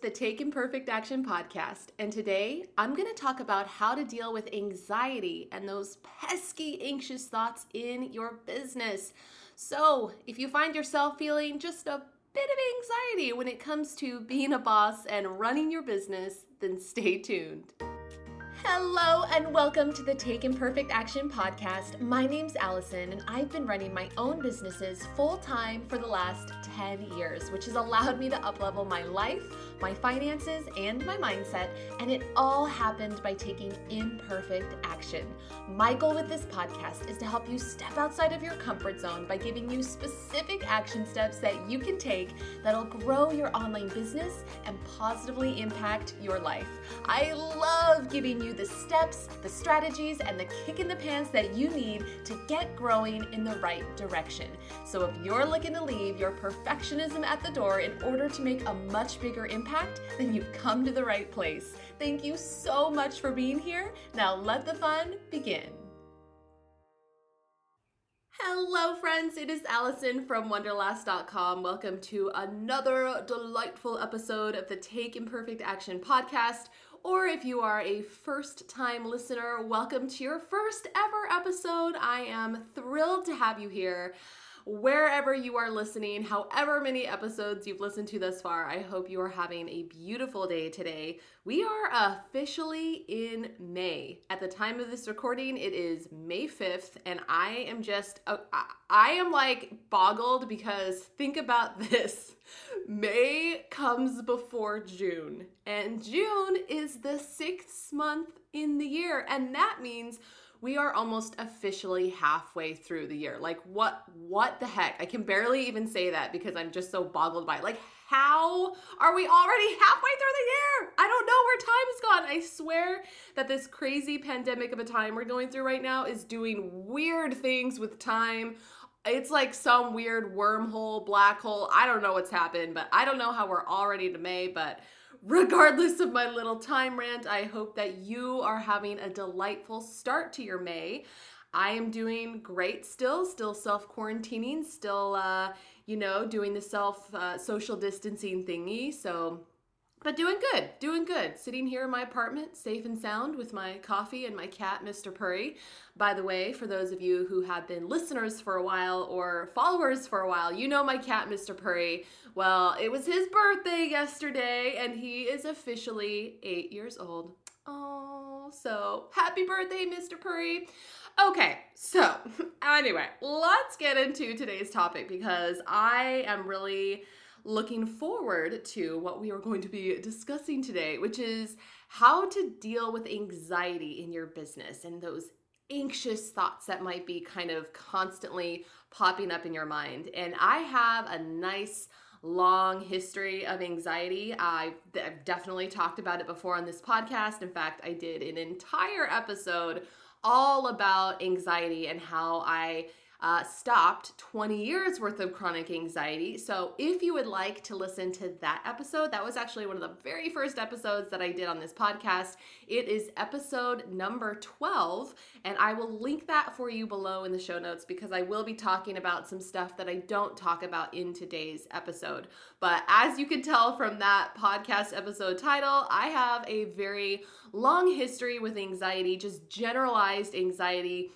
the Take Imperfect Action podcast, and today I'm going to talk about how to deal with anxiety and those pesky anxious thoughts in your business. So, if you find yourself feeling just a bit of anxiety when it comes to being a boss and running your business, then stay tuned. Hello and welcome to the Take Imperfect Action podcast. My name's Allison and I've been running my own businesses full time for the last 10 years, which has allowed me to uplevel my life, my finances, and my mindset, and it all happened by taking imperfect action. My goal with this podcast is to help you step outside of your comfort zone by giving you specific action steps that you can take that'll grow your online business and positively impact your life. I love giving you the steps, the strategies, and the kick in the pants that you need to get growing in the right direction. So if you're looking to leave your perfectionism at the door in order to make a much bigger impact, then you've come to the right place. Thank you so much for being here. Now let the fun begin. Hello, friends. It is Allison from Wonderlass.com. Welcome to another delightful episode of the Take Imperfect Action podcast or if you are a first time listener, welcome to your first ever episode. I am thrilled to have you here. Wherever you are listening, however many episodes you've listened to thus far, I hope you are having a beautiful day today. We are officially in May. At the time of this recording, it is May 5th, and I am just, uh, I am like boggled because think about this. May comes before June, and June is the sixth month in the year, and that means we are almost officially halfway through the year. Like what what the heck? I can barely even say that because I'm just so boggled by it. Like how are we already halfway through the year? I don't know where time has gone. I swear that this crazy pandemic of a time we're going through right now is doing weird things with time it's like some weird wormhole, black hole. I don't know what's happened, but I don't know how we're already to May. But regardless of my little time rant, I hope that you are having a delightful start to your May. I am doing great still, still self quarantining, still, uh, you know, doing the self uh, social distancing thingy. So but doing good, doing good. Sitting here in my apartment, safe and sound, with my coffee and my cat, Mr. Purry. By the way, for those of you who have been listeners for a while or followers for a while, you know my cat, Mr. Purry. Well, it was his birthday yesterday, and he is officially eight years old. Oh, so happy birthday, Mr. Purry. Okay, so anyway, let's get into today's topic because I am really looking forward to what we are going to be discussing today, which is how to deal with anxiety in your business and those anxious thoughts that might be kind of constantly popping up in your mind. And I have a nice long history of anxiety. I've, I've, definitely talked about it before on this podcast. In fact, I did an entire episode all about anxiety and how I uh, stopped 20 years worth of chronic anxiety. So, if you would like to listen to that episode, that was actually one of the very first episodes that I did on this podcast. It is episode number 12, and I will link that for you below in the show notes because I will be talking about some stuff that I don't talk about in today's episode. But as you can tell from that podcast episode title, I have a very long history with anxiety, just generalized anxiety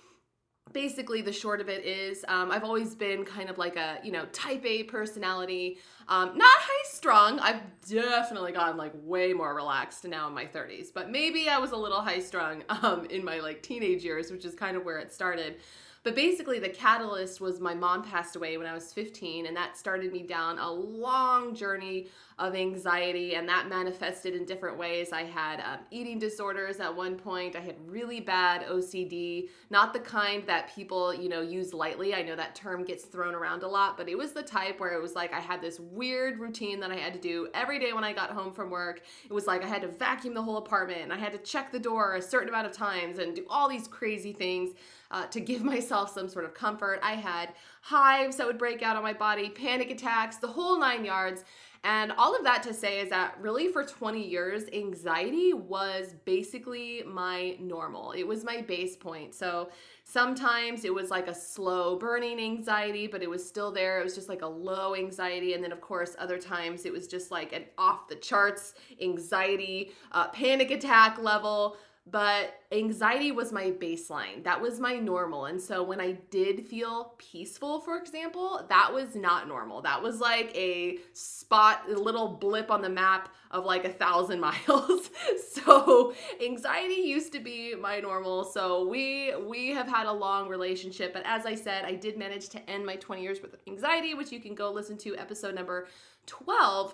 basically the short of it is um, i've always been kind of like a you know type a personality. Um, not high strung. I've definitely gotten like way more relaxed now in my 30s but maybe i was a little high strung um, in my like teenage years which is kind of where it started but basically, the catalyst was my mom passed away when I was 15, and that started me down a long journey of anxiety, and that manifested in different ways. I had um, eating disorders at one point. I had really bad OCD, not the kind that people, you know, use lightly. I know that term gets thrown around a lot, but it was the type where it was like I had this weird routine that I had to do every day when I got home from work. It was like I had to vacuum the whole apartment, and I had to check the door a certain amount of times and do all these crazy things uh, to give myself some sort of comfort. I had hives that would break out on my body, panic attacks, the whole nine yards. And all of that to say is that really for 20 years, anxiety was basically my normal. It was my base point. So sometimes it was like a slow burning anxiety, but it was still there. It was just like a low anxiety. And then, of course, other times it was just like an off the charts anxiety, uh, panic attack level but anxiety was my baseline. That was my normal. And so when I did feel peaceful, for example, that was not normal. That was like a spot, a little blip on the map of like a thousand miles. so anxiety used to be my normal. So we we have had a long relationship. But as I said, I did manage to end my 20 years with anxiety, which you can go listen to episode number 12.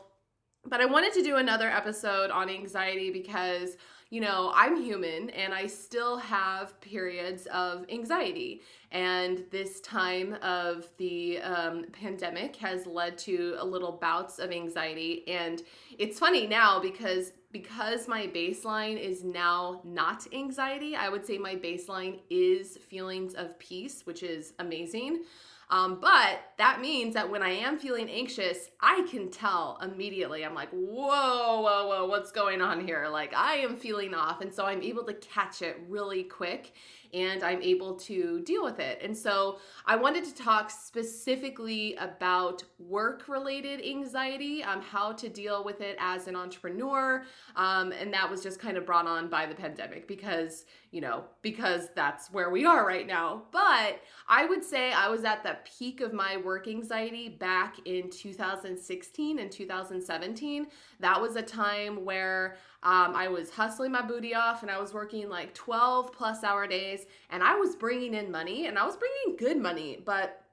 But I wanted to do another episode on anxiety because you know, I'm human and I still have periods of anxiety. And this time of the um, pandemic has led to a little bouts of anxiety. And it's funny now because because my baseline is now not anxiety, I would say my baseline is feelings of peace, which is amazing. Um, but that means that when I am feeling anxious, I can tell immediately. I'm like, whoa, whoa, whoa, what's going on here? Like, I am feeling off. And so I'm able to catch it really quick and I'm able to deal with it. And so I wanted to talk specifically about work related anxiety, um, how to deal with it as an entrepreneur. Um, and that was just kind of brought on by the pandemic because, you know, because that's where we are right now. But I would say I was at the peak of my work anxiety back in 2016 and 2017. That was a time where um, I was hustling my booty off and I was working like 12 plus hour days and I was bringing in money and I was bringing good money, but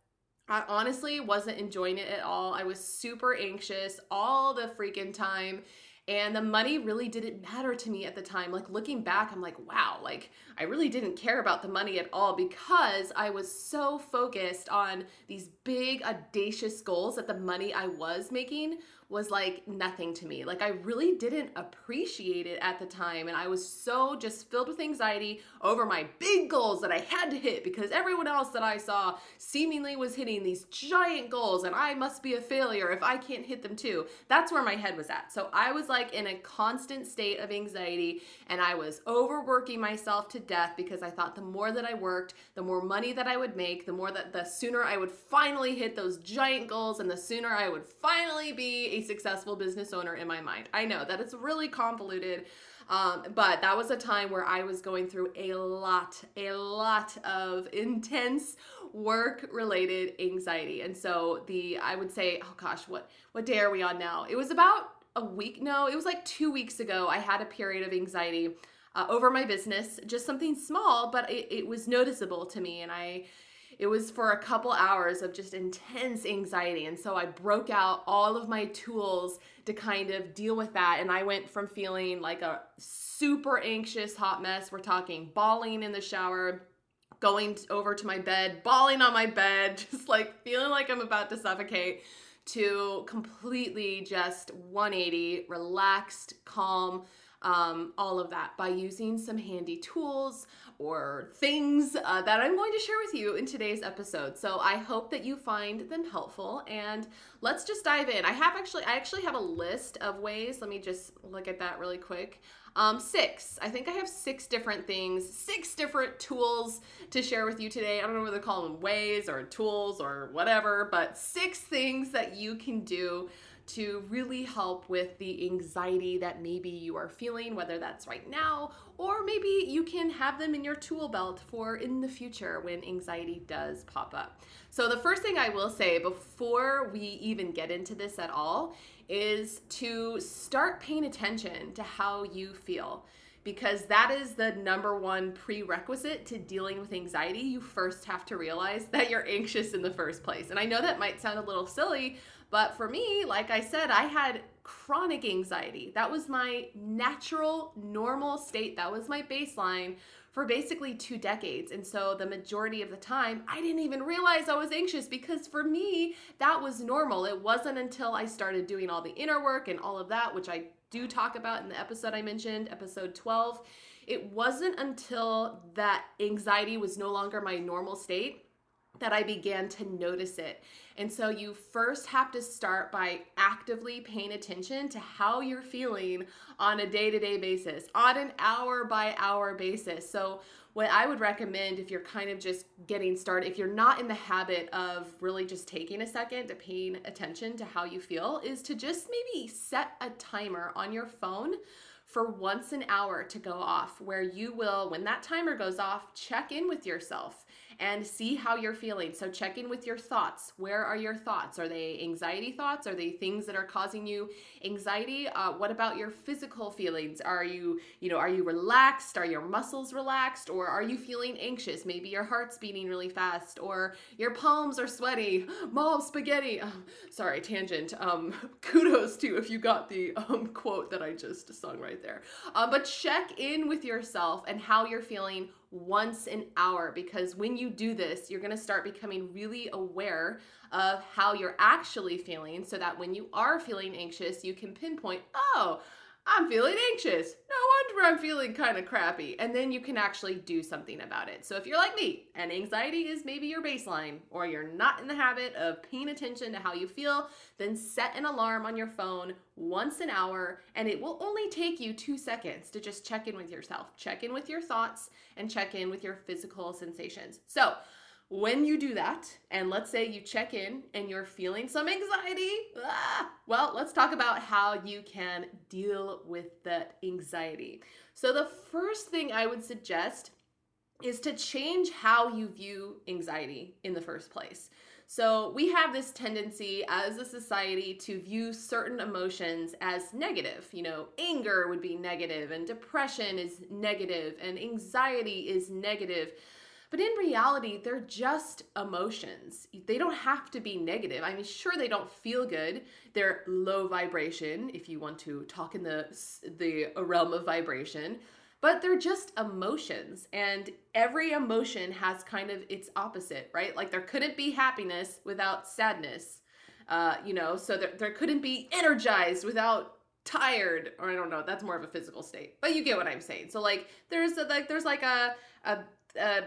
I honestly wasn't enjoying it at all. I was super anxious all the freaking time. And the money really didn't matter to me at the time. Like looking back, I'm like, wow, like I really didn't care about the money at all because I was so focused on these big, audacious goals that the money I was making was like nothing to me. Like I really didn't appreciate it at the time. And I was so just filled with anxiety over my big goals that I had to hit because everyone else that I saw seemingly was hitting these giant goals and I must be a failure if I can't hit them too. That's where my head was at. So I was like in a constant state of anxiety and I was overworking myself to death because I thought the more that I worked, the more money that I would make, the more that the sooner I would finally hit those giant goals and the sooner I would finally be a successful business owner in my mind. I know that it's really convoluted. Um, but that was a time where I was going through a lot, a lot of intense work related anxiety. And so the I would say, oh gosh, what what day are we on now? It was about a week. No, it was like two weeks ago. I had a period of anxiety uh, over my business, just something small, but it, it was noticeable to me, and I it was for a couple hours of just intense anxiety. And so I broke out all of my tools to kind of deal with that. And I went from feeling like a super anxious hot mess. We're talking bawling in the shower, going over to my bed, bawling on my bed, just like feeling like I'm about to suffocate, to completely just 180, relaxed, calm um, all of that by using some handy tools or things uh, that I'm going to share with you in today's episode. So I hope that you find them helpful and let's just dive in. I have actually I actually have a list of ways. Let me just look at that really quick. Um, six. I think I have six different things, six different tools to share with you today. I don't know whether to call them ways or tools or whatever, but six things that you can do to really help with the anxiety that maybe you are feeling, whether that's right now or maybe you can have them in your tool belt for in the future when anxiety does pop up. So, the first thing I will say before we even get into this at all is to start paying attention to how you feel because that is the number one prerequisite to dealing with anxiety. You first have to realize that you're anxious in the first place. And I know that might sound a little silly, but for me, like I said, I had chronic anxiety. That was my natural, normal state. That was my baseline for basically two decades. And so the majority of the time, I didn't even realize I was anxious because for me, that was normal. It wasn't until I started doing all the inner work and all of that, which I do talk about in the episode I mentioned, episode 12. It wasn't until that anxiety was no longer my normal state that I began to notice it. And so you first have to start by actively paying attention to how you're feeling on a day to day basis, on an hour by hour basis. So, what I would recommend if you're kind of just getting started, if you're not in the habit of really just taking a second to paying attention to how you feel, is to just maybe set a timer on your phone for once an hour to go off, where you will, when that timer goes off, check in with yourself and see how you're feeling. So check in with your thoughts. Where are your thoughts? Are they anxiety thoughts? Are they things that are causing you anxiety? Uh, what about your physical feelings? Are you, you know, are you relaxed? Are your muscles relaxed? Or are you feeling anxious? Maybe your heart's beating really fast, or your palms are sweaty. Mom, spaghetti. Um, sorry, tangent. Um, kudos to if you got the um, quote that I just sung right there. Uh, but check in with yourself and how you're feeling once an hour because when you do this, you're going to start becoming really aware of how you're actually feeling so that when you are feeling anxious, you can pinpoint, oh, I'm feeling anxious. No wonder I'm feeling kind of crappy. And then you can actually do something about it. So if you're like me and anxiety is maybe your baseline, or you're not in the habit of paying attention to how you feel, then set an alarm on your phone once an hour. And it will only take you two seconds to just check in with yourself, check in with your thoughts, and check in with your physical sensations. So when you do that, and let's say you check in and you're feeling some anxiety, ah, well, let's talk about how you can deal with that anxiety. So, the first thing I would suggest is to change how you view anxiety in the first place. So, we have this tendency as a society to view certain emotions as negative. You know, anger would be negative, and depression is negative, and anxiety is negative. But in reality, they're just emotions. They don't have to be negative. I mean, sure, they don't feel good. They're low vibration, if you want to talk in the, the realm of vibration, but they're just emotions. And every emotion has kind of its opposite, right? Like there couldn't be happiness without sadness. Uh, you know, so there, there couldn't be energized without tired or i don't know that's more of a physical state but you get what i'm saying so like there's a, like there's like a, a uh,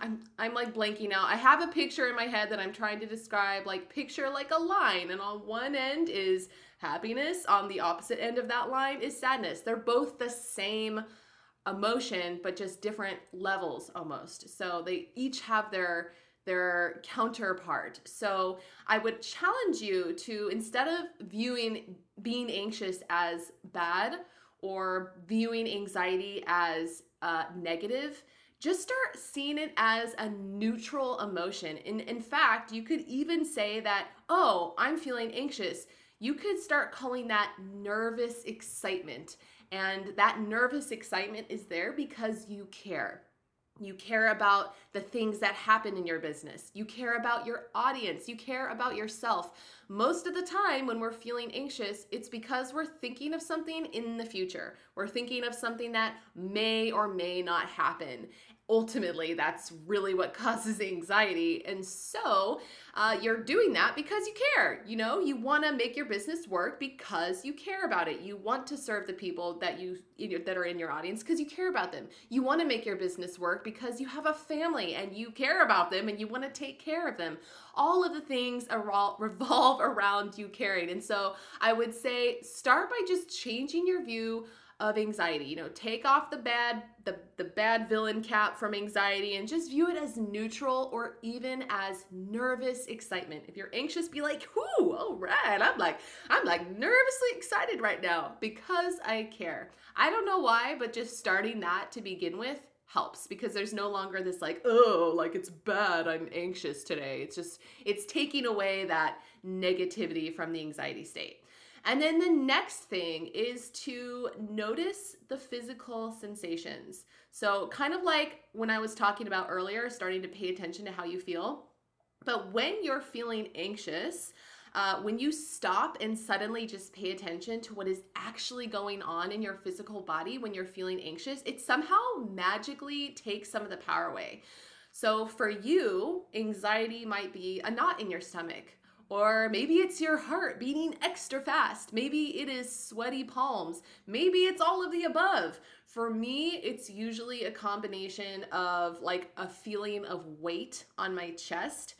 I'm I'm like blanking out. I have a picture in my head that I'm trying to describe. Like picture like a line, and on one end is happiness, on the opposite end of that line is sadness. They're both the same emotion, but just different levels almost. So they each have their their counterpart. So I would challenge you to instead of viewing being anxious as bad or viewing anxiety as uh, negative just start seeing it as a neutral emotion. In, in fact, you could even say that, oh, I'm feeling anxious. You could start calling that nervous excitement. And that nervous excitement is there because you care. You care about the things that happen in your business. You care about your audience. You care about yourself. Most of the time, when we're feeling anxious, it's because we're thinking of something in the future. We're thinking of something that may or may not happen ultimately that's really what causes anxiety. And so uh, you're doing that because you care you know? You want to make your business work because you care about it. You want to serve the people that you, you know, that are in your audience because you care about them. You want to make your business work because you have a family and you care about them and you want to take care of them. All of the things revolve around you caring. And so i would say start by just changing your view of anxiety. You know, take off the bad the the bad villain cap from anxiety and just view it as neutral or even as nervous excitement. If you're anxious, be like, "Whoo, all right." I'm like I'm like nervously excited right now because I care. I don't know why, but just starting that to begin with helps because there's no longer this like oh like it's bad i'm anxious today it's just it's taking away that negativity from the anxiety state and then the next thing is to notice the physical sensations. So, kind of like when I was talking about earlier, starting to pay attention to how you feel. But when you're feeling anxious, uh, when you stop and suddenly just pay attention to what is actually going on in your physical body when you're feeling anxious, it somehow magically takes some of the power away. So, for you, anxiety might be a knot in your stomach Or maybe it's your heart beating extra fast. Maybe it is sweaty palms. Maybe it's all of the above. For me, it's usually a combination of like a feeling of weight on my chest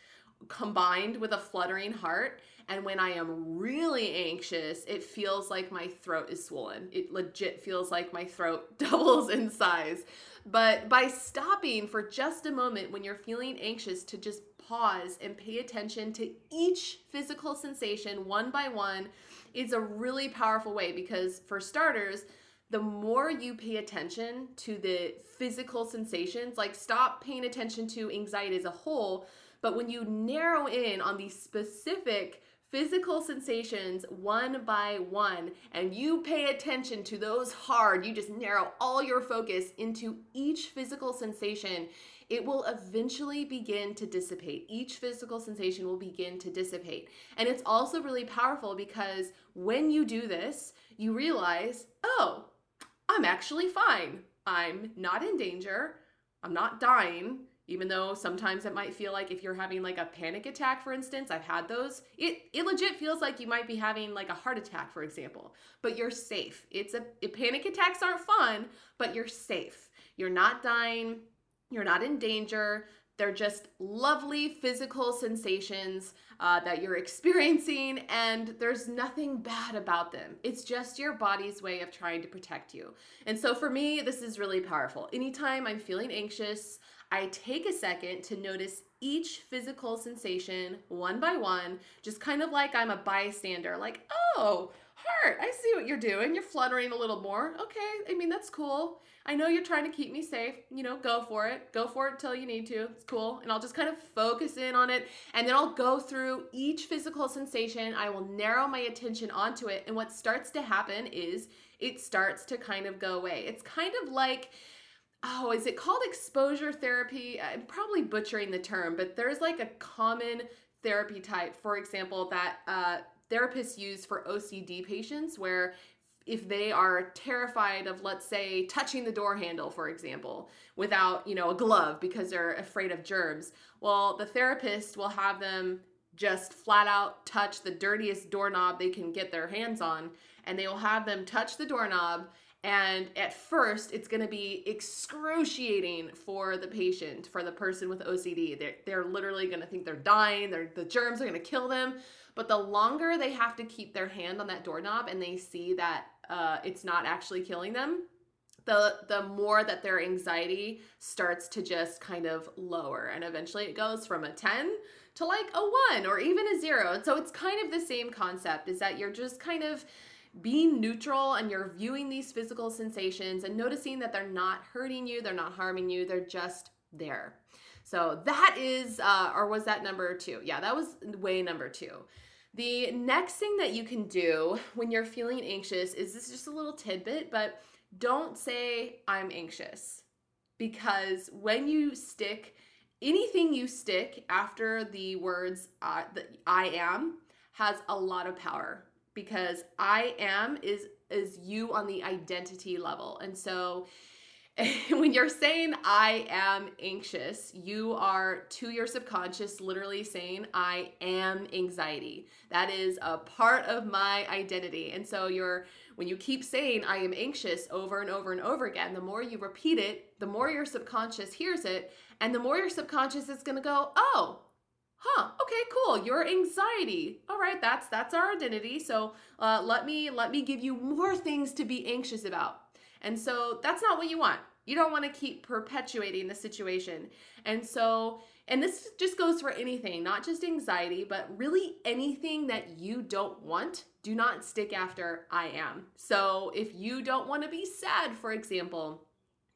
combined with a fluttering heart. And when I am really anxious, it feels like my throat is swollen. It legit feels like my throat doubles in size. But by stopping for just a moment when you're feeling anxious to just pause and pay attention to each physical sensation one by one is a really powerful way because, for starters, the more you pay attention to the physical sensations, like stop paying attention to anxiety as a whole, but when you narrow in on these specific physical sensations one by one and you pay attention to those hard, you just narrow all your focus into each physical sensation, it will eventually begin to dissipate. Each physical sensation will begin to dissipate. And it's also really powerful because when you do this, you realize, oh, I'm actually fine. I'm not in danger. I'm not dying even though sometimes it might feel like if you're having like a panic attack for instance i've had those it it legit feels like you might be having like a heart attack for example but you're safe it's a panic attacks aren't fun but you're safe you're not dying you're not in danger. They're just lovely physical sensations uh, that you're experiencing, and there's nothing bad about them. It's just your body's way of trying to protect you. And so for me, this is really powerful. Anytime I'm feeling anxious, I take a second to notice each physical sensation one by one, just kind of like I'm a bystander, like, oh, heart, I see what you're doing. You're fluttering a little more. Okay, I mean, that's cool. I know you're trying to keep me safe. You know, go for it. Go for it till you need to. It's cool. And I'll just kind of focus in on it. And then I'll go through each physical sensation. I will narrow my attention onto it. And what starts to happen is it starts to kind of go away. It's kind of like, oh, is it called exposure therapy? I'm probably butchering the term, but there's like a common therapy type, for example, that uh, therapists use for OCD patients where if they are terrified of let's say touching the door handle for example without you know a glove because they're afraid of germs well the therapist will have them just flat out touch the dirtiest doorknob they can get their hands on and they will have them touch the doorknob and at first it's going to be excruciating for the patient for the person with ocd they're, they're literally going to think they're dying they're, the germs are going to kill them. But the longer they have to keep their hand on that doorknob and they see that uh, it's not actually killing them, the the more that their anxiety starts to just kind of lower, and eventually it goes from a ten to like a one or even a zero. And so it's kind of the same concept: is that you're just kind of being neutral and you're viewing these physical sensations and noticing that they're not hurting you, they're not harming you, they're just there. So that is, uh, or was that number two? Yeah, that was way number two. The next thing that you can do when you're feeling anxious is this is just a little tidbit, but don't say, I'm anxious. Because when you stick anything you stick after the words uh, the I am has a lot of power because I am is is you on the identity level. And so when you're saying I am anxious, you are to your subconscious literally saying I am anxiety. That is a part of my identity. And so you're when you keep saying I am anxious over and over and over again, the more you repeat it, the more your subconscious hears it, and the more your subconscious is going to go, "Oh, huh okay cool your anxiety all right that's that's our identity so uh, let me let me give you more things to be anxious about and so that's not what you want. You don't want to keep perpetuating the situation. And so, and this just goes for anything, not just anxiety, but really anything that you don't want, do not stick after I am. So if you don't want to be sad, for example,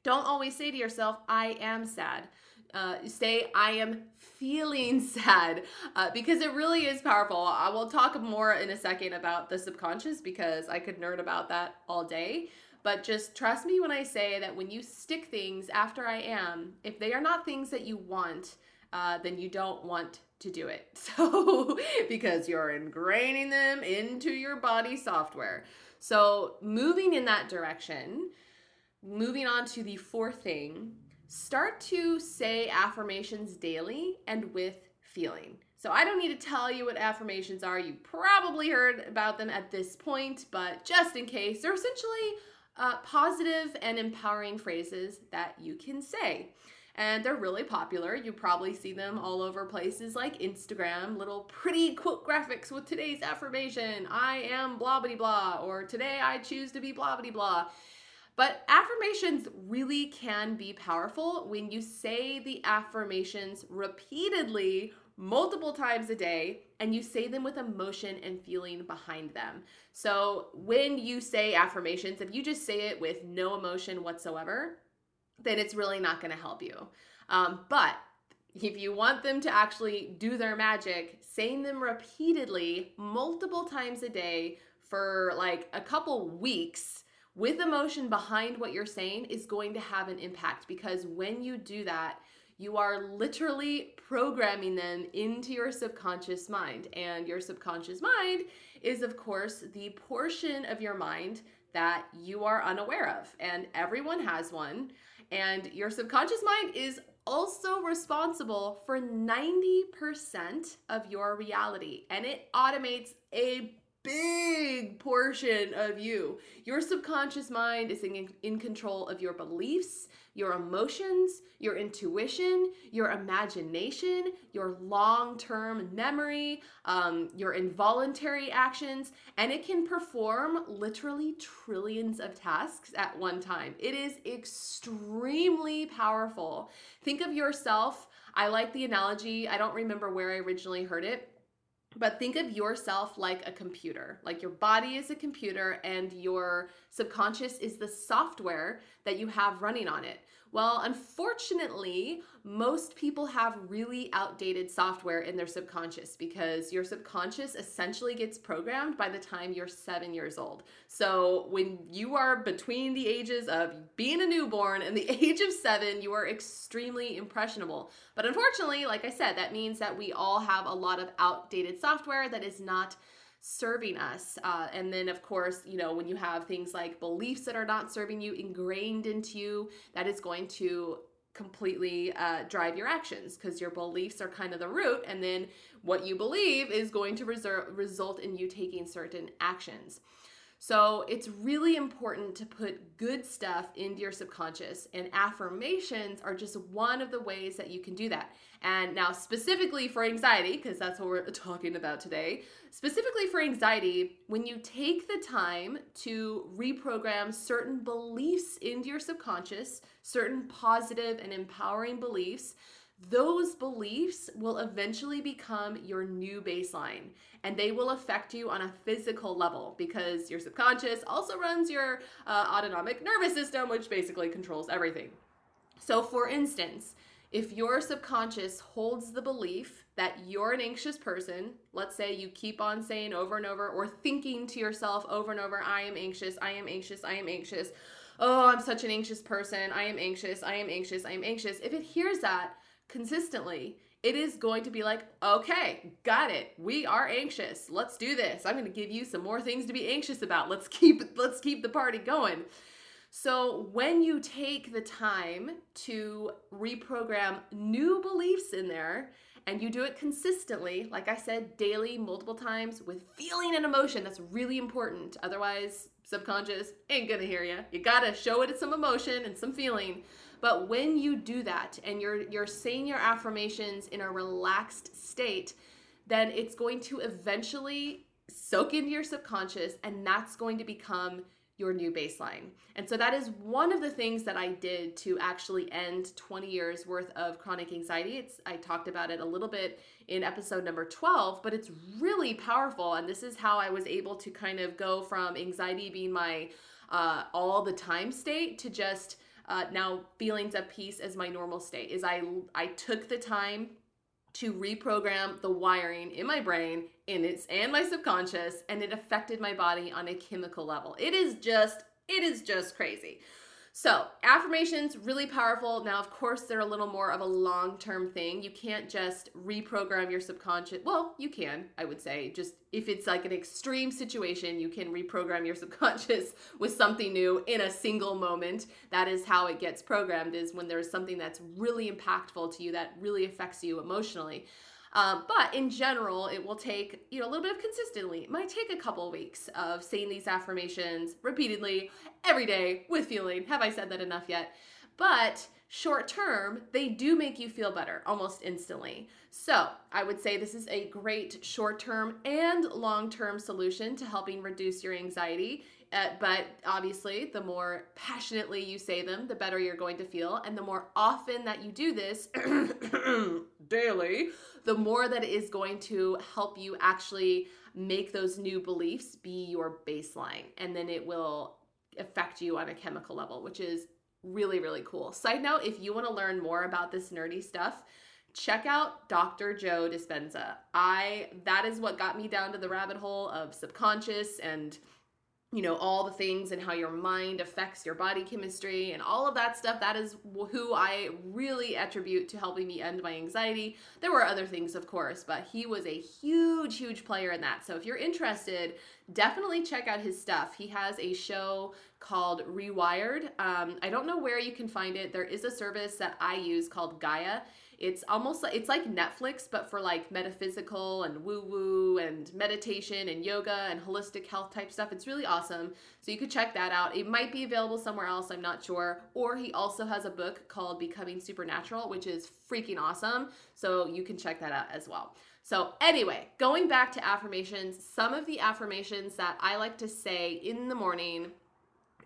don't always say to yourself, I am sad. Uh, say I am feeling sad uh, because it really is powerful. I will talk more in a second about the subconscious because I could nerd about that all day. But just trust me when I say that when you stick things after I am, if they are not things that you want, uh, then you don't want to do it. So, because you're ingraining them into your body software. So, moving in that direction, moving on to the fourth thing, start to say affirmations daily and with feeling. So I don't need to tell you what affirmations are. You probably heard about them at this point, but just in case, they're essentially uh, positive and empowering phrases that you can say. And they're really popular. You probably see them all over places like Instagram, little pretty quote graphics with today's affirmation I am blah blah blah, or today I choose to be blah blah blah. But affirmations really can be powerful when you say the affirmations repeatedly multiple times a day and you say them with emotion and feeling behind them. So when you say affirmations, if you just say it with no emotion whatsoever, then it's really not to help you. Um, but if you want them to actually do their magic, saying them repeatedly multiple times a day for like a couple weeks with emotion behind what you're saying is going to have an impact because when you do that, you are literally programming them into your subconscious mind. And your subconscious mind is, of course, the portion of your mind that you are unaware of. And everyone has one. And your subconscious mind is also responsible for 90% of your reality. And it automates a big portion of you. Your subconscious mind is in, in control of your beliefs, your emotions, your intuition, your imagination, your long term memory, um, your involuntary actions, and it can perform literally trillions of tasks at one time. It is extremely powerful. Think of yourself. I like the analogy, I don't remember where I originally heard it but think of yourself like a computer. Like your body is a computer and your subconscious is the software that you have running on it. Well, unfortunately, most people have really outdated software in their subconscious because your subconscious essentially gets programmed by the time you're seven years old. So, when you are between the ages of being a newborn and the age of seven, you are extremely impressionable. But unfortunately, like I said, that means that we all have a lot of outdated software that is not serving us. Uh, and then, of course, you know, when you have things like beliefs that are not serving you ingrained into you, that is going to completely uh, drive your actions because your beliefs are kind of the root. And then what you believe is going to reser- result in you taking certain actions. So it's really important to put good stuff into your subconscious, and affirmations are just one of the ways that you can do that. And now, specifically for anxiety, because that's what we're talking about today, specifically for anxiety, when you take the time to reprogram certain beliefs into your subconscious, certain positive and empowering beliefs, those beliefs will eventually become your new baseline and they will affect you on a physical level because your subconscious also runs your uh, autonomic nervous system, which basically controls everything. So, for instance, if your subconscious holds the belief that you're an anxious person, let's say you keep on saying over and over or thinking to yourself over and over, I am anxious, I am anxious, I am anxious. Oh, I'm such an anxious person. I am anxious, I am anxious, I am anxious. If it hears that consistently, it is going to be like, okay, got it. We are anxious. Let's do this. I'm going to give you some more things to be anxious about. Let's keep let's keep the party going. So, when you take the time to reprogram new beliefs in there and you do it consistently, like I said, daily, multiple times with feeling and emotion, that's really important. Otherwise, subconscious ain't gonna hear you. You gotta show it some emotion and some feeling. But when you do that and you're you're saying your affirmations in a relaxed state, then it's going to eventually soak into your subconscious and that's going to become your new baseline. And so that is one of the things that I did to actually end 20 years worth of chronic anxiety. It's I talked about it a little bit in episode number 12, but it's really powerful and this is how I was able to kind of go from anxiety being my uh, all the time state to just uh, now feelings of peace as my normal state is I I took the time to reprogram the wiring in my brain in its and my subconscious and it affected my body on a chemical level. It is just it is just crazy so, affirmations really powerful. Now, of course, they're a little more of a long-term thing. You can't just reprogram your subconscious. Well, you can, I would say. Just if it's like an extreme situation, you can reprogram your subconscious with something new in a single moment. That is how it gets programmed is when there's something that's really impactful to you that really affects you emotionally. Um, but in general, it will take you know a little bit of consistently. It might take a couple of weeks of saying these affirmations repeatedly every day with feeling. Have I said that enough yet? But short term, they do make you feel better almost instantly. So, I would say this is a great short term and long term solution to helping reduce your anxiety. Uh, but obviously, the more passionately you say them, the better you're going to feel. And the more often that you do this daily, the more that it is going to help you actually make those new beliefs be your baseline. And then it will affect you on a chemical level, which is really, really cool. Side note if you want to learn more about this nerdy stuff, check out Dr. Joe Dispenza. I that is what got me down to the rabbit hole of subconscious and you know all the things and how your mind affects your body chemistry and all of that stuff that is who i really attribute to helping me end my anxiety. There were other things of course but he was a huge huge player in that. So if you're interested definitely check out his stuff. He has a show called rewired. Um, i don't know where you can find it. There is a service that i use called gaia it's almost like it's like Netflix, but for like metaphysical and woo woo and meditation and yoga and holistic health type stuff. It's really awesome. So you could check that out. It might be available somewhere else, I'm not sure. Or he also has a book called Becoming Supernatural, which is freaking awesome. So you can check that out as well. So, anyway, going back to affirmations, some of the affirmations that I like to say in the morning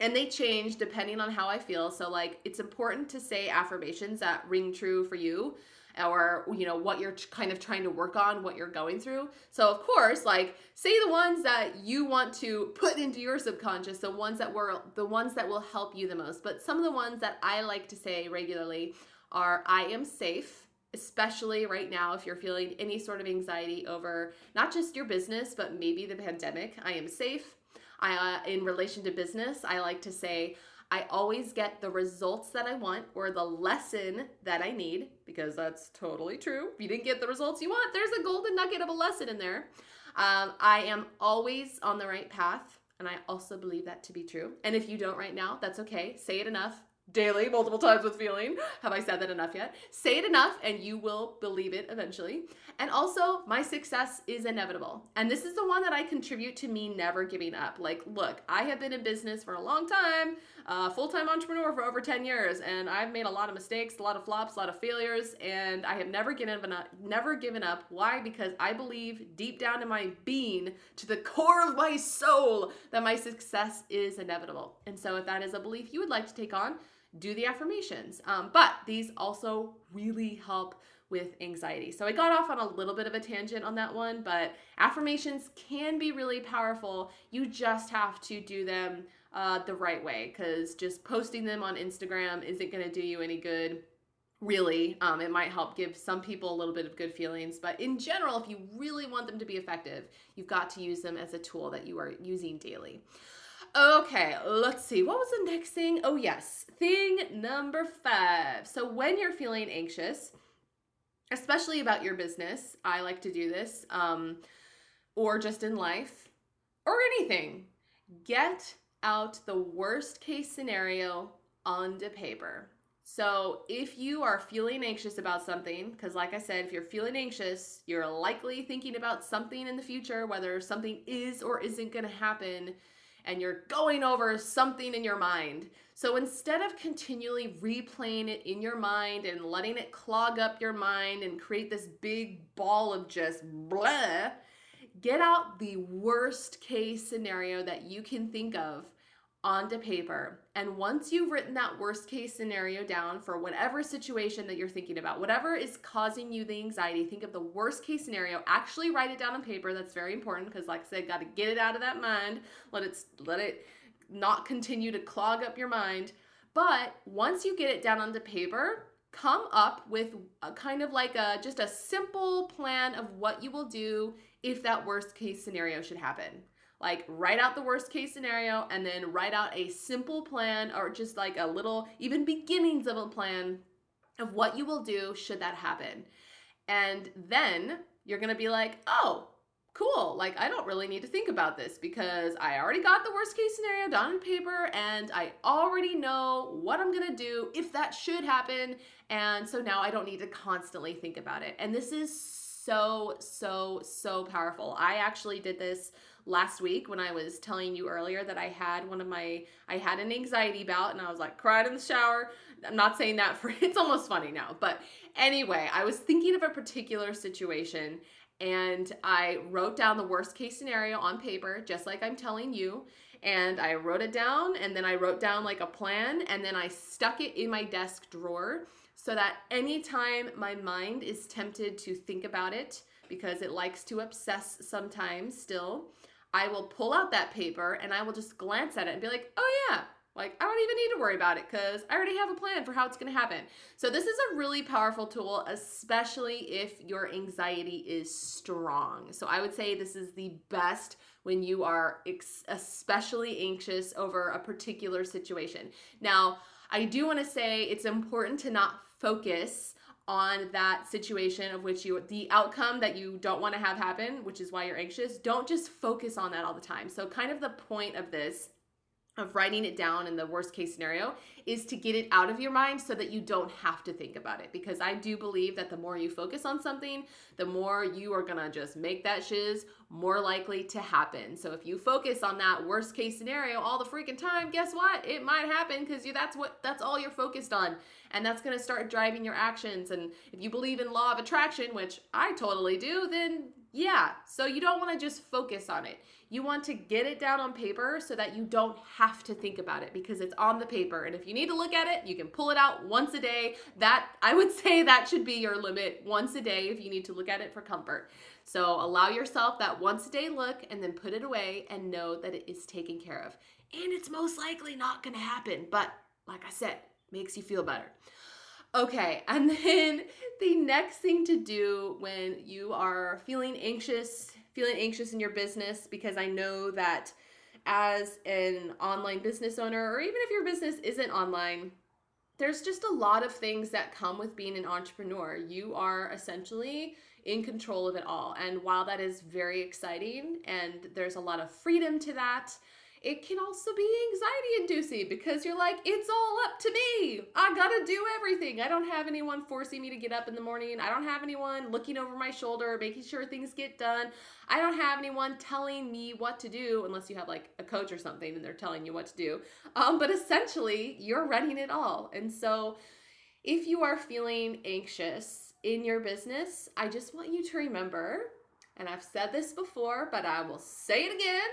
and they change depending on how I feel. So like it's important to say affirmations that ring true for you or you know what you're kind of trying to work on, what you're going through. So of course, like say the ones that you want to put into your subconscious, the ones that were the ones that will help you the most. But some of the ones that I like to say regularly are I am safe especially right now if you're feeling any sort of anxiety over not just your business but maybe the pandemic. I am safe. I, uh, in relation to business, I like to say, I always get the results that I want or the lesson that I need because that's totally true. If you didn't get the results you want, there's a golden nugget of a lesson in there. Um, I am always on the right path, and I also believe that to be true. And if you don't right now, that's okay. Say it enough daily, multiple times with feeling. Have I said that enough yet? Say it enough and you will believe it eventually. And also, my success is inevitable. And this is the one that I contribute to me never giving up. Like, look, I have been in business for a long time, a full time entrepreneur for over 10 years, and I've made a lot of mistakes, a lot of flops, a lot of failures, and I have never given up. Never given up. Why? Because I believe deep down in my being, to the core of my soul, that my success is inevitable. And so, if that is a belief you would like to take on, do the affirmations. Um, but these also really help with anxiety. So I got off on a little bit of a tangent on that one, but affirmations can be really powerful. You just have to do them uh, the right way because just posting them on Instagram isn't going to do you any good. Really, um, it might help give some people a little bit of good feelings, but in general, if you really want them to be effective, you've got to use them as a tool that you are using daily. Okay, let's see. What was the next thing? Oh, yes. Thing number five. So, when you're feeling anxious, especially about your business, I like to do this, um, or just in life, or anything, get out the worst case scenario onto paper. So, if you are feeling anxious about something, because like I said, if you're feeling anxious, you're likely thinking about something in the future, whether something is or isn't going to happen and you're going over something in your mind. So instead of continually replaying it in your mind and letting it clog up your mind and create this big ball of just blah, get out the worst case scenario that you can think of onto paper. And once you've written that worst case scenario down for whatever situation that you're thinking about, whatever is causing you the anxiety, think of the worst case scenario. Actually write it down on paper. That's very important because like I said, got to get it out of that mind. Let it let it not continue to clog up your mind. But once you get it down onto paper, come up with a kind of like a just a simple plan of what you will do if that worst case scenario should happen. Like, write out the worst case scenario and then write out a simple plan or just like a little, even beginnings of a plan of what you will do should that happen. And then you're gonna be like, oh, cool. Like, I don't really need to think about this because I already got the worst case scenario down on paper and I already know what I'm gonna do if that should happen. And so now I don't need to constantly think about it. And this is so, so, so powerful. I actually did this last week when I was telling you earlier that I had one of my, I had an anxiety bout and I was like cried in the shower. I'm not saying that for, it's almost funny now. But anyway, I was thinking of a particular situation and I wrote down the worst case scenario on paper, just like I'm telling you. And I wrote it down, and then I wrote down like a plan, and then I stuck it in my desk drawer so that anytime my mind is tempted to think about it, because it likes to obsess sometimes still, I will pull out that paper and I will just glance at it and be like, oh yeah, like, I don't even need to worry about it because I already have a plan for how it's going to happen. So, this is a really powerful tool, especially if your anxiety is strong. So, I would say this is the best when you are ex- especially anxious over a particular situation. Now, I do want to say it's important to not focus on that situation of which you the outcome that you don't want to have happen which is why you're anxious don't just focus on that all the time. So kind of the point of this of writing it down in the worst case scenario is to get it out of your mind so that you don't have to think about it. Because I do believe that the more you focus on something, the more you are gonna just make that shiz more likely to happen. So if you focus on that worst case scenario all the freaking time, guess what? It might happen because you that's what that's all you're focused on. And that's gonna start driving your actions. And if you believe in law of attraction, which I totally do, then yeah. So you don't want to just focus on it. You want to get it down on paper so that you don't have to think about it because it's on the paper. And if you need to look at it, you can pull it out once a day. That I would say that should be your limit once a day if you need to look at it for comfort. So allow yourself that once a day look and then put it away and know that it is taken care of. And it's most likely not going to happen, but like I said, makes you feel better. Okay, and then the next thing to do when you are feeling anxious feeling anxious in your business because I know that as an online business owner, or even if your business isn't online, there's just a lot of things that come with being an entrepreneur. You are essentially in control of it all. And while that is very exciting and there's a lot of freedom to that, it can also be anxiety inducing because you're like, it's all up to me. I gotta do everything. I don't have anyone forcing me to get up in the morning. I don't have anyone looking over my shoulder, making sure things get done. I don't have anyone telling me what to do unless you have like a coach or something and they're telling you what to do. Um, but essentially, you're running it all. And so, if you are feeling anxious in your business, I just want you to remember, and I've said this before, but I will say it again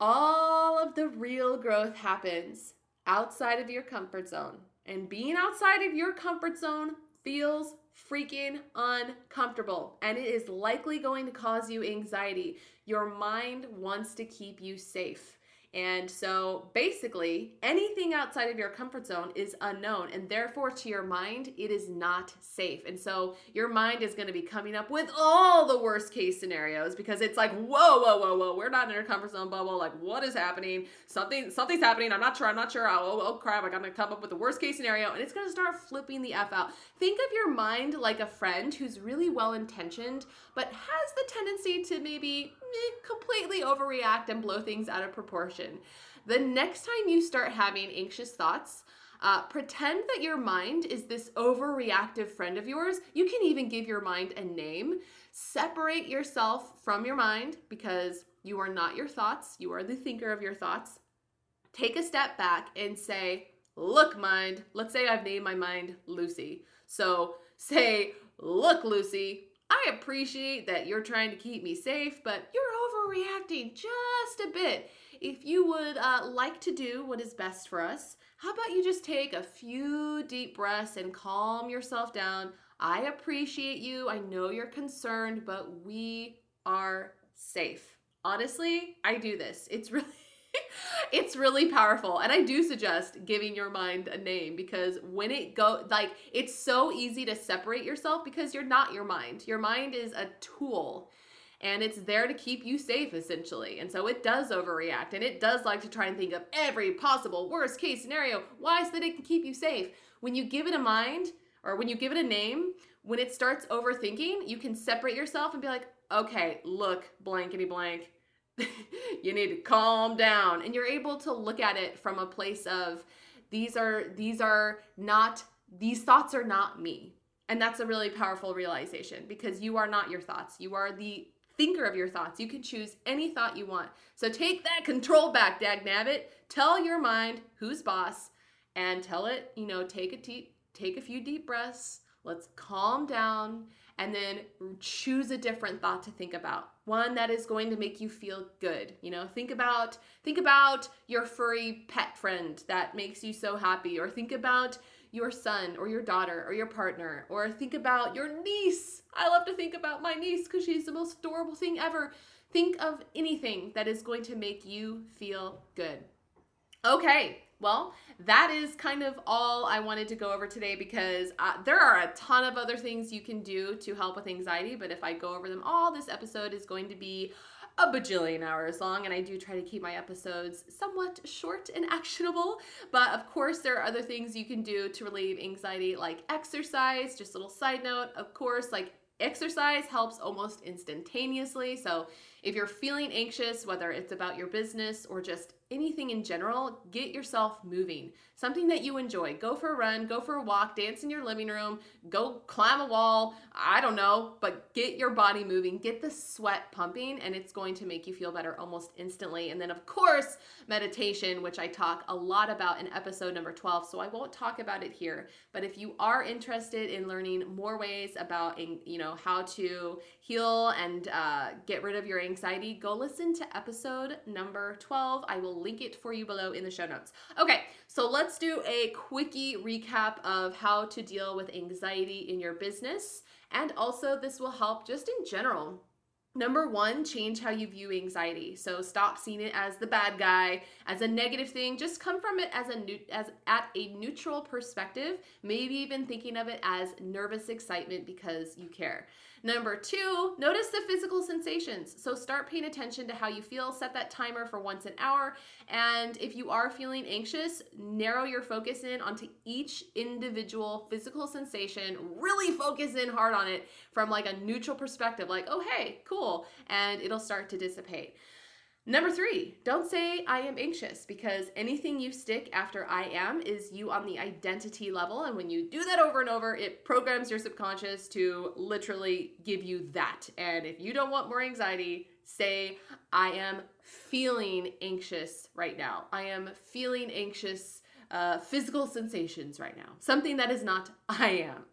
all of the real growth happens outside of your comfort zone. And being outside of your comfort zone feels freaking uncomfortable and it is likely going to cause you anxiety. Your mind wants to keep you safe. And so basically, anything outside of your comfort zone is unknown, and therefore, to your mind, it is not safe. And so, your mind is to be coming up with all the worst case scenarios because it's like, whoa, whoa, whoa, whoa, we're not in our comfort zone bubble. Like, what is happening? Something, something's happening. I'm not sure. I'm not sure. Oh, oh, oh crap! I got to come up with the worst case scenario, and it's to start flipping the f out. Think of your mind like a friend who's really well intentioned, but has the tendency to maybe completely overreact and blow things out of proportion. The next time you start having anxious thoughts, uh, pretend that your mind is this overreactive friend of yours. You can even give your mind a name. Separate yourself from your mind because you are not your thoughts, you are the thinker of your thoughts. Take a step back and say, Look, mind, let's say I've named my mind Lucy. So say, Look, Lucy, I appreciate that you're trying to keep me safe, but you're overreacting just a bit. If you would uh, like to do what is best for us, how about you just take a few deep breaths and calm yourself down? I appreciate you. I know you're concerned, but we are safe. Honestly, I do this. It's really it's really powerful. And i do suggest giving your mind a name because when it go like it's so easy to separate yourself because you're not your mind. Your mind is a tool and it's there to keep you safe essentially. And so it does overreact and it does like to try and think of every possible worst case scenario why? So that it can keep you safe. When you give it a mind or when you give it a name when it starts overthinking you can separate yourself and be like okay look blankety blank you need to calm down and you're able to look at it from a place of these are these are not these thoughts are not me And that's a really powerful realization because you are not your thoughts. You are the thinker of your thoughts. You can choose any thought you want. So take that control back, Dag Nabbit. Tell your mind who's boss and tell it, you know, take a deep, take a few deep breaths. Let's calm down and then choose a different thought to think about. One that is going to make you feel good. You know, think about think about your furry pet friend that makes you so happy or think about your son or your daughter or your partner or think about your niece. I love to think about my niece cuz she's the most adorable thing ever. Think of anything that is going to make you feel good. Okay, well, that is kind of all I wanted to go over today because uh, there are a ton of other things you can do to help with anxiety. But if I go over them all, this episode is going to be a bajillion hours long, and I do try to keep my episodes somewhat short and actionable. But of course, there are other things you can do to relieve anxiety, like exercise. Just a little side note, of course, like exercise helps almost instantaneously. So if you're feeling anxious, whether it's about your business or just anything in general, get yourself moving. Something that you enjoy. Go for a run, go for a walk, dance in your living room, go climb a wall. I don't know, but get your body moving, get the sweat pumping, and it's going to make you feel better almost instantly. And then, of course, meditation, which I talk a lot about in episode number 12. So I won't talk about it here. But if you are interested in learning more ways about, you know, how to heal and uh, get rid of your anxiety, go listen to episode number 12. I will link it for you below in the show notes. Okay, so let's do a quickie recap of how to deal with anxiety in your business. And also, this will help just in general. Number one, change how you view anxiety. So stop seeing it as the bad guy, as a negative thing. Just come from it as a new, as at a neutral perspective. Maybe even thinking of it as nervous excitement because you care. Number two, notice the physical sensations. So start paying attention to how you feel. Set that timer for once an hour. And if you are feeling anxious, narrow your focus in onto each individual physical sensation. Really focus in hard on it from like a neutral perspective, like, oh, hey, cool. And it'll start to dissipate. Number three, don't say I am anxious because anything you stick after I am is you on the identity level. And when you do that over and over, it programs your subconscious to literally give you that. And if you don't want more anxiety, say I am feeling anxious right now. I am feeling anxious uh, physical sensations right now. Something that is not I am.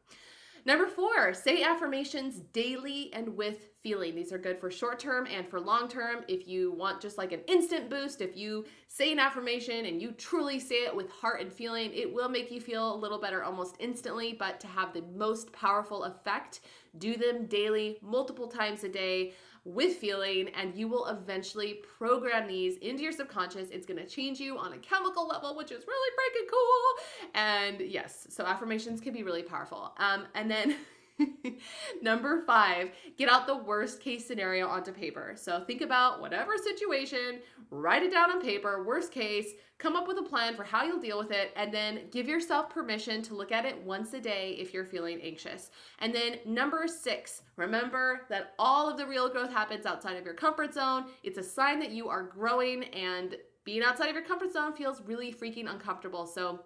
Number four, say affirmations daily and with feeling. These are good for short term and for long term. If you want just like an instant boost, if you say an affirmation and you truly say it with heart and feeling, it will make you feel a little better almost instantly. But to have the most powerful effect, do them daily, multiple times a day with feeling, and you will eventually program these into your subconscious. It's gonna change you on a chemical level, which is really freaking cool. And yes, so affirmations can be really powerful. Um, and then Number five, get out the worst case scenario onto paper. So think about whatever situation, write it down on paper, worst case, come up with a plan for how you'll deal with it, and then give yourself permission to look at it once a day if you're feeling anxious. And then number six, remember that all of the real growth happens outside of your comfort zone. It's a sign that you are growing, and being outside of your comfort zone feels really freaking uncomfortable. So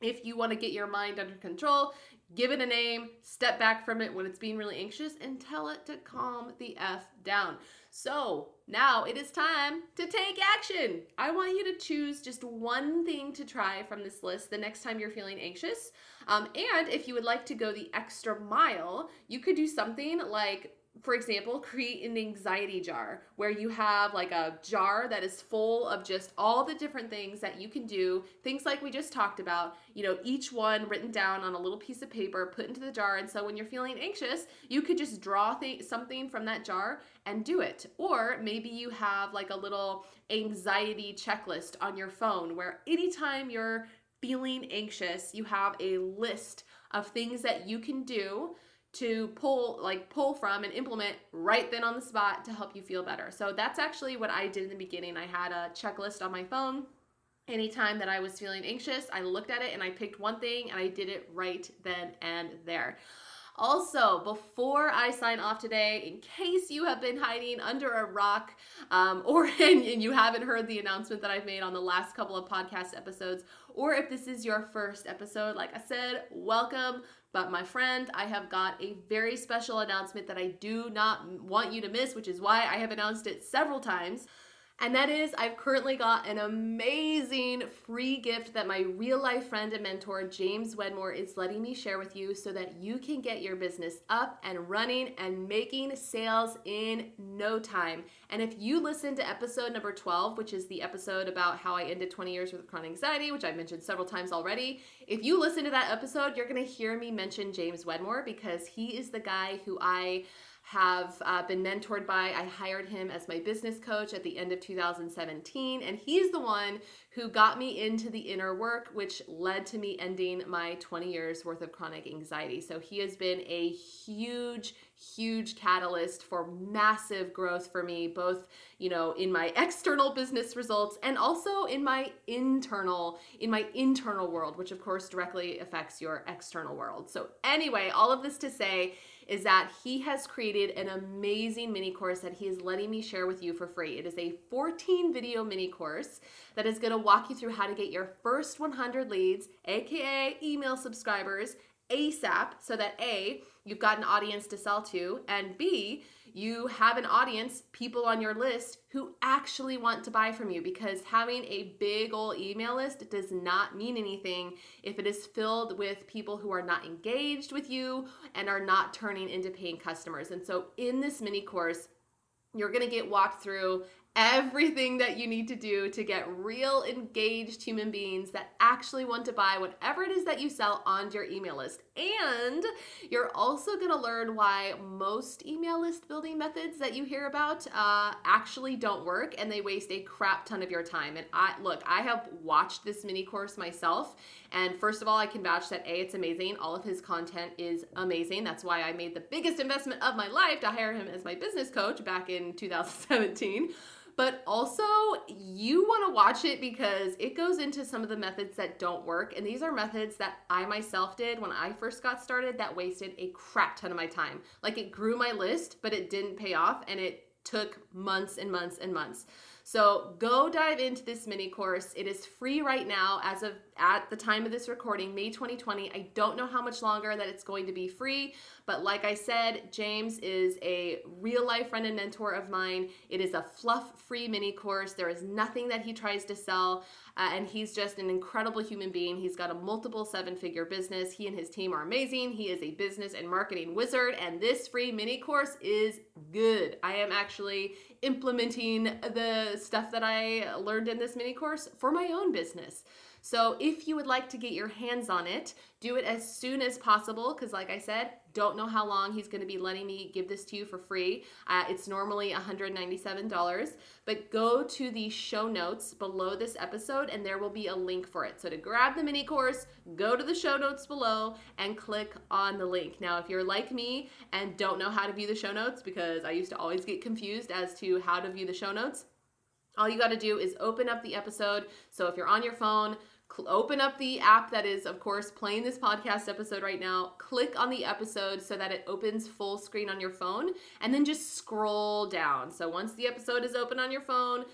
if you want to get your mind under control, give it a name, step back from it when it's being really anxious, and tell it to calm the F down. So now it is time to take action. I want you to choose just one thing to try from this list the next time you're feeling anxious. Um, and if you would like to go the extra mile, you could do something like for example, create an anxiety jar where you have like a jar that is full of just all the different things that you can do, things like we just talked about, you know, each one written down on a little piece of paper, put into the jar. And so when you're feeling anxious, you could just draw th- something from that jar and do it. Or maybe you have like a little anxiety checklist on your phone where anytime you're feeling anxious, you have a list of things that you can do to pull like pull from and implement right then on the spot to help you feel better. So that's actually what I did in the beginning. I had a checklist on my phone. Anytime that I was feeling anxious, I looked at it and I picked one thing and I did it right then and there. Also, before I sign off today, in case you have been hiding under a rock um, or and, and you haven't heard the announcement that I've made on the last couple of podcast episodes, or if this is your first episode, like I said, welcome But my friend, I have got a very special announcement that I do not want you to miss, which is why I have announced it several times. And that is, I've currently got an amazing free gift that my real life friend and mentor, James Wedmore, is letting me share with you so that you can get your business up and running and making sales in no time. And if you listen to episode number 12, which is the episode about how I ended 20 years with chronic anxiety, which I've mentioned several times already, if you listen to that episode, you're gonna hear me mention James Wedmore because he is the guy who I have uh, been mentored by. I hired him as my business coach at the end of 2017, and he's the one who got me into the inner work, which led to me ending my 20 years worth of chronic anxiety. So he has been a huge, huge catalyst for massive growth for me, both, you know, in my external business results and also in my internal, in my internal world, which of course directly affects your external world. So anyway, all of this to say, is that he has created an amazing mini course that he is letting me share with you for free. It is a 14 video mini course that is going to walk you through how to get your first 100 leads, aka email subscribers, ASAP so that A, you've got an audience to sell to, and B, you have an audience, people on your list who actually want to buy from you because having a big old email list does not mean anything if it is filled with people who are not engaged with you and are not turning into paying customers. And so in this mini course, you're going to get walked through everything that you need to do to get real engaged human beings that actually want to buy whatever it is that you sell onto your email list. And you're also going to learn why most email list building methods that you hear about uh, actually don't work and they waste a crap ton of your time. And I look, I have watched this mini course myself. And first of all, I can vouch that A, it's amazing. All of his content is amazing. That's why I made the biggest investment of my life to hire him as my business coach back in 2017 but also you want to watch it because it goes into some of the methods that don't work. And these are methods that I myself did when I first got started that wasted a crap ton of my time. Like it grew my list, but it didn't pay off and it took months and months and months. So go dive into this mini course. It is free right now as of at the time of this recording, May 2020. I don't know how much longer that it's going to be free, but like I said, James is a real life friend and mentor of mine. It is a fluff free mini course. There is nothing that he tries to sell. Uh, and he's just an incredible human being. He's got a multiple seven figure business. He and his team are amazing. He is a business and marketing wizard, and this free mini course is good. I am actually implementing the stuff that I learned in this mini course for my own business. So if you would like to get your hands on it, do it as soon as possible because, like I said, don't know how long he's going to be letting me give this to you for free. Uh, it's normally $197, but go to the show notes below this episode and there will be a link for it. So to grab the mini course, go to the show notes below and click on the link. Now, if you're like me and don't know how to view the show notes, because I used to always get confused as to how to view the show notes, all you got to do is open up the episode. So if you're on your phone, open up the app that is, of course, playing this podcast episode right now. Click on the episode so that it opens full screen on your phone, and then just scroll down. So once the episode is open on your phone,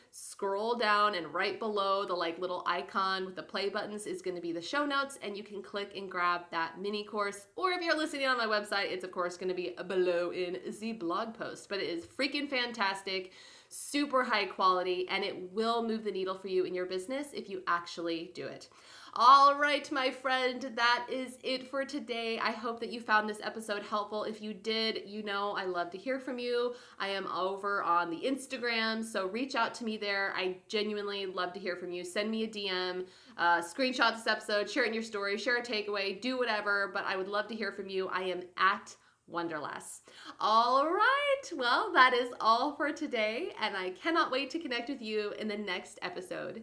scroll down, and right below the like little icon with the play buttons is going to be the show notes, and you can click and grab that mini course. Or if you're listening on my website, it's of course going to be below in the blog post. But it is freaking fantastic super high quality, and it will move the needle for you in your business if you actually do it. All right, my friend, that is it for today. I hope that you found this episode helpful. If you did, you know I love to hear from you. I am over on the Instagram, so reach out to me there. I genuinely love to hear from you. Send me a DM, uh, screenshot this episode, share it in your story, share a takeaway, do whatever, but I would love to hear from you. I am at Wonderlass. All right, well, that is all for today, and I cannot wait to connect with you in the next episode.